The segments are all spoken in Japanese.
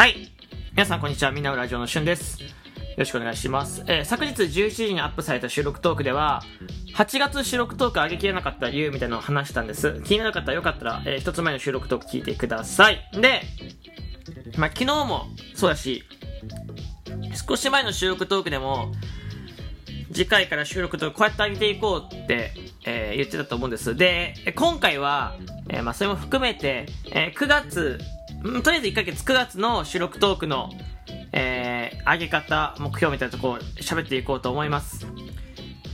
はい。皆さん、こんにちは。みんなのラジオのしゅんです。よろしくお願いします。えー昨日17時にアップされた収録トークでは、8月収録トーク上げきれなかった理由みたいなのを話したんです。気になる方はよかったら、えー一つ前の収録トーク聞いてください。で、まあ、昨日もそうだし、少し前の収録トークでも、次回から収録トークこうやって上げていこうって、えー言ってたと思うんです。で、今回は、えーまあ、それも含めて、えー9月、とりあえず1ヶ月9月の収録トークの、えー上げ方、目標みたいなところを喋っていこうと思います。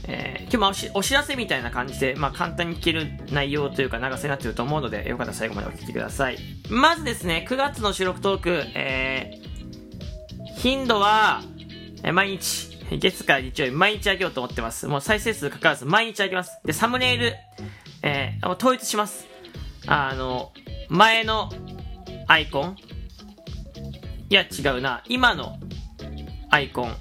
えー今日もおしお知らせみたいな感じで、まあ、簡単に聞ける内容というか長さになってると思うので、よかったら最後までお聞きください。まずですね、9月の収録トーク、えー頻度は、えー毎日、月から日曜日、毎日あげようと思ってます。もう再生数かかわらず毎日あげます。で、サムネイル、えー統一します。あの、前のアイコン？いや、違うな。今のアイコン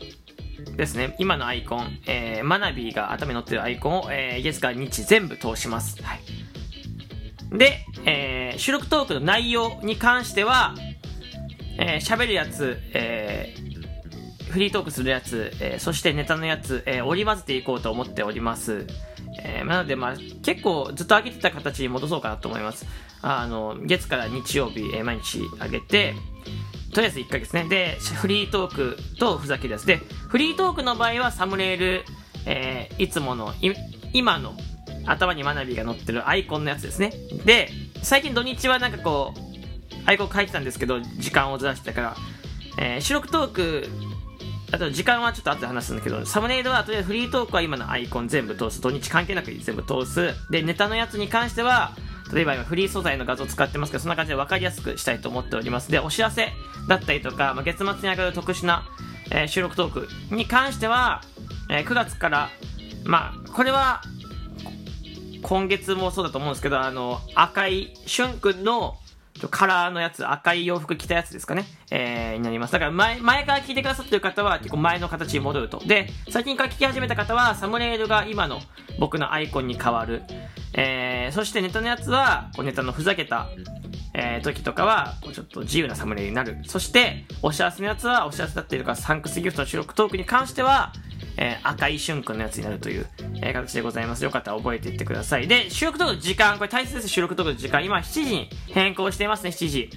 ですね。今のアイコン、えー、マナビーが頭に乗ってるアイコンを、えー、月から日全部通します。はい。で、えー、収録トークの内容に関しては、えー、喋るやつ、えー、フリートークするやつ、えー、そしてネタのやつ、えー、織り交ぜていこうと思っております。えー、なので、まあ、結構ずっと上げてた形に戻そうかなと思います。あの、月から日曜日、えー毎日上げて、とりあえず1ヶ月ね。で、フリートークとふざけるやつで、フリートークの場合はサムネイル、えーいつもの、い今の頭に学びが載ってるアイコンのやつですね。で、最近土日はなんかこう、アイコン書いてたんですけど、時間をずらしてたから、えー収録トーク、あと時間はちょっと後で話すんだけど、サムネイルはとりあえずフリートークは今のアイコン全部通す。土日関係なく全部通す。で、ネタのやつに関しては、例えば今フリー素材の画像使ってますけど、そんな感じで分かりやすくしたいと思っております。で、お知らせだったりとか、まあ、月末に上がる特殊な、えー収録トークに関しては、えー9月から、まあ、これは、今月もそうだと思うんですけど、あの、赤い、しゅんくんの、カラーのやつ、赤い洋服着たやつですかね、えー、になります。だから前、前から聞いてくださってる方は結構前の形に戻ると。で、最近から聞き始めた方は、サムネイルが今の僕のアイコンに変わる。えー、そしてネタのやつは、こうネタのふざけた、えー、時とかは、こうちょっと自由なサムネイルになる。そして、お知らせのやつは、お知らせだったりとか、サンクスギフトの収録トークに関しては、えー赤い瞬間のやつになるという、えー形でございます。よかったら覚えていってください。で、収録トークの時間、これ大切です、収録トークの時間。今7時に変更していますね、7時。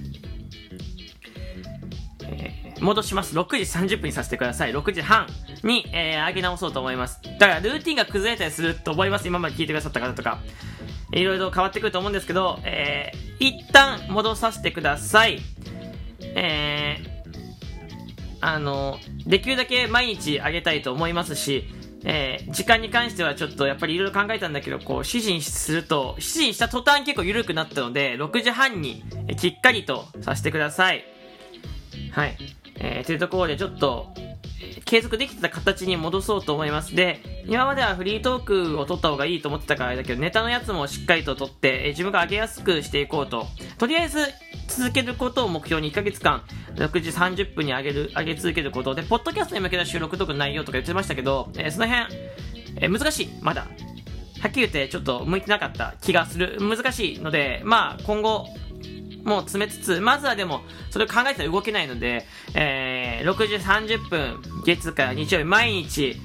え戻します。6時30分にさせてください。6時半に、えー上げ直そうと思います。だから、ルーティンが崩れたりすると思います。今まで聞いてくださった方とか。いろいろ変わってくると思うんですけど、えー一旦戻させてください。えーあの、できるだけ毎日上げたいと思いますし、えー時間に関してはちょっとやっぱりいろいろ考えたんだけど、こう、指示にすると、指示にした途端結構緩くなったので、6時半にえきっかりとさせてください。はい。えー、というところでちょっと、継続できてた形に戻そうと思います。で、今まではフリートークを取った方がいいと思ってたからだけど、ネタのやつもしっかりと取って、え自分が上げやすくしていこうと。とりあえず、続けることを目標に1ヶ月間、6時30分に上げる、上げ続けることで、ポッドキャストに向けた収録トークの内容とか言ってましたけど、えーその辺、えー難しい、まだ。はっきり言ってちょっと向いてなかった気がする。難しいので、まあ今後、もう詰めつつ、まずはでも、それを考えたら動けないので、えー、6時30分、月から日曜日、毎日、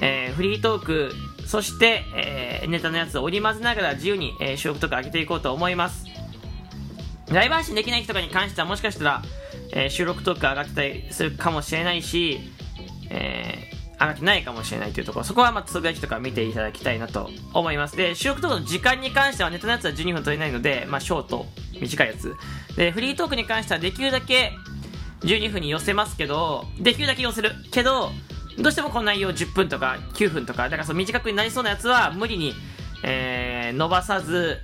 えー、フリートーク、そして、えー、ネタのやつを織り交ぜながら自由に、えー、収録とか上げていこうと思います。ライブ配信できない人とかに関してはもしかしたら、えー収録トーク上がってたりするかもしれないし、えー上がってないかもしれないというところ、そこはまあつぶやきとか見ていただきたいなと思います。で、収録トークの時間に関してはネタのやつは12分取れないので、まあショート、短いやつ。で、フリートークに関してはできるだけ12分に寄せますけど、できるだけ寄せる。けど、どうしてもこの内容10分とか9分とか、だからその短くなりそうなやつは無理に、えー伸ばさず、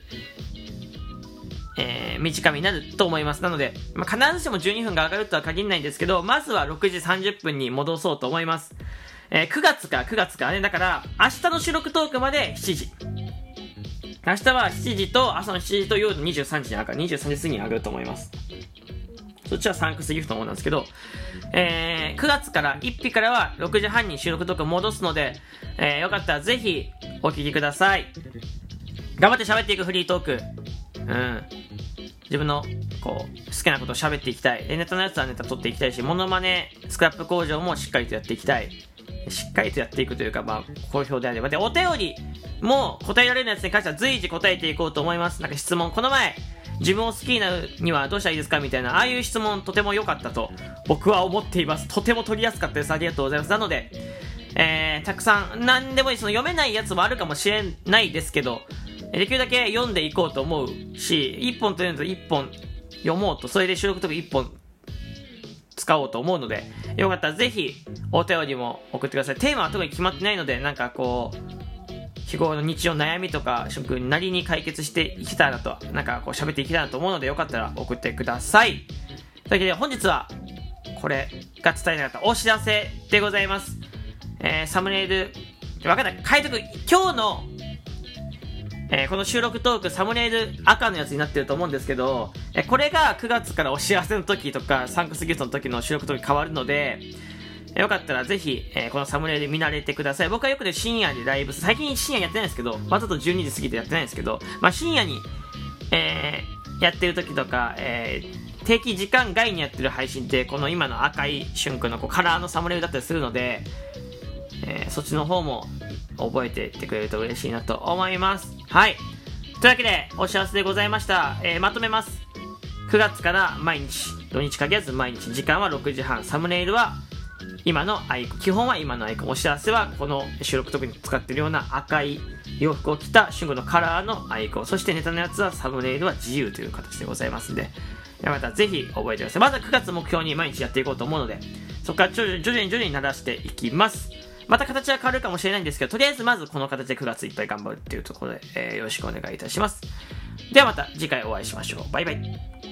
えー短めになると思います。なので、まあ、必ずしも12分が上がるとは限らないんですけど、まずは6時30分に戻そうと思います。えー9月か9月かね、だから、明日の収録トークまで7時。明日は7時と朝の7時と夜の23時に上がる、23時過ぎに上がると思います。そっちはサンクスギフトの方なんですけど、えー9月から、1日からは6時半に収録トーク戻すので、えーよかったらぜひお聞きください。頑張って喋っていくフリートーク。うん。自分のこう好きなことを喋っていきたい。ネタのやつはネタ取っていきたいし、モノマネ、スクラップ工場もしっかりとやっていきたい。しっかりとやっていくというか、まあ、好評であれば。で、お便りも答えられるやつに関しては随時答えていこうと思います。なんか質問、この前、自分を好きになるにはどうしたらいいですかみたいな、ああいう質問とても良かったと僕は思っています。とても取りやすかったです。ありがとうございます。なので、えー、たくさん、何でもいい、その読めないやつもあるかもしれないですけど、できるだけ読んでいこうと思うし、1本というのと1本読もうと、それで収録とか1本使おうと思うので、よかったらぜひお便りも送ってください。テーマは特に決まってないので、なんかこう、日頃の日常悩みとか、職なりに解決していけたらなと、なんかこう喋っていきたいなと思うので、よかったら送ってください。というわけで本日は、これが伝えなかったお知らせでございます。えー、サムネイル、わかんない。変えとく。今日のえー、この収録トークサムネイル赤のやつになってると思うんですけど、えー、これが9月からお幸せの時とかサンクスギフトの時の収録トーク変わるので、えー、よかったらぜひ、えこのサムネイル見慣れてください。僕はよくね深夜でライブ、最近深夜やってないんですけど、わざと12時過ぎてやってないんですけど、まあ深夜に、えやってる時とか、え定期時間外にやってる配信って、この今の赤い瞬間のこうカラーのサムネイルだったりするので、えそっちの方も覚えていってくれると嬉しいなと思います。はい。というわけで、お知らせでございました。えー、まとめます。9月から毎日、土日限らず毎日、時間は6時半、サムネイルは今のアイコン、基本は今のアイコン、お知らせはこの収録特に使ってるような赤い洋服を着た春吾のカラーのアイコン、そしてネタのやつはサムネイルは自由という形でございますんで、またぜひ覚えてください。まずは9月目標に毎日やっていこうと思うので、そこから徐々に徐々に徐々に鳴らしていきます。また形は変わるかもしれないんですけど、とりあえずまずこの形で9月いっぱい頑張るっていうところで、えー、よろしくお願いいたします。ではまた次回お会いしましょう。バイバイ。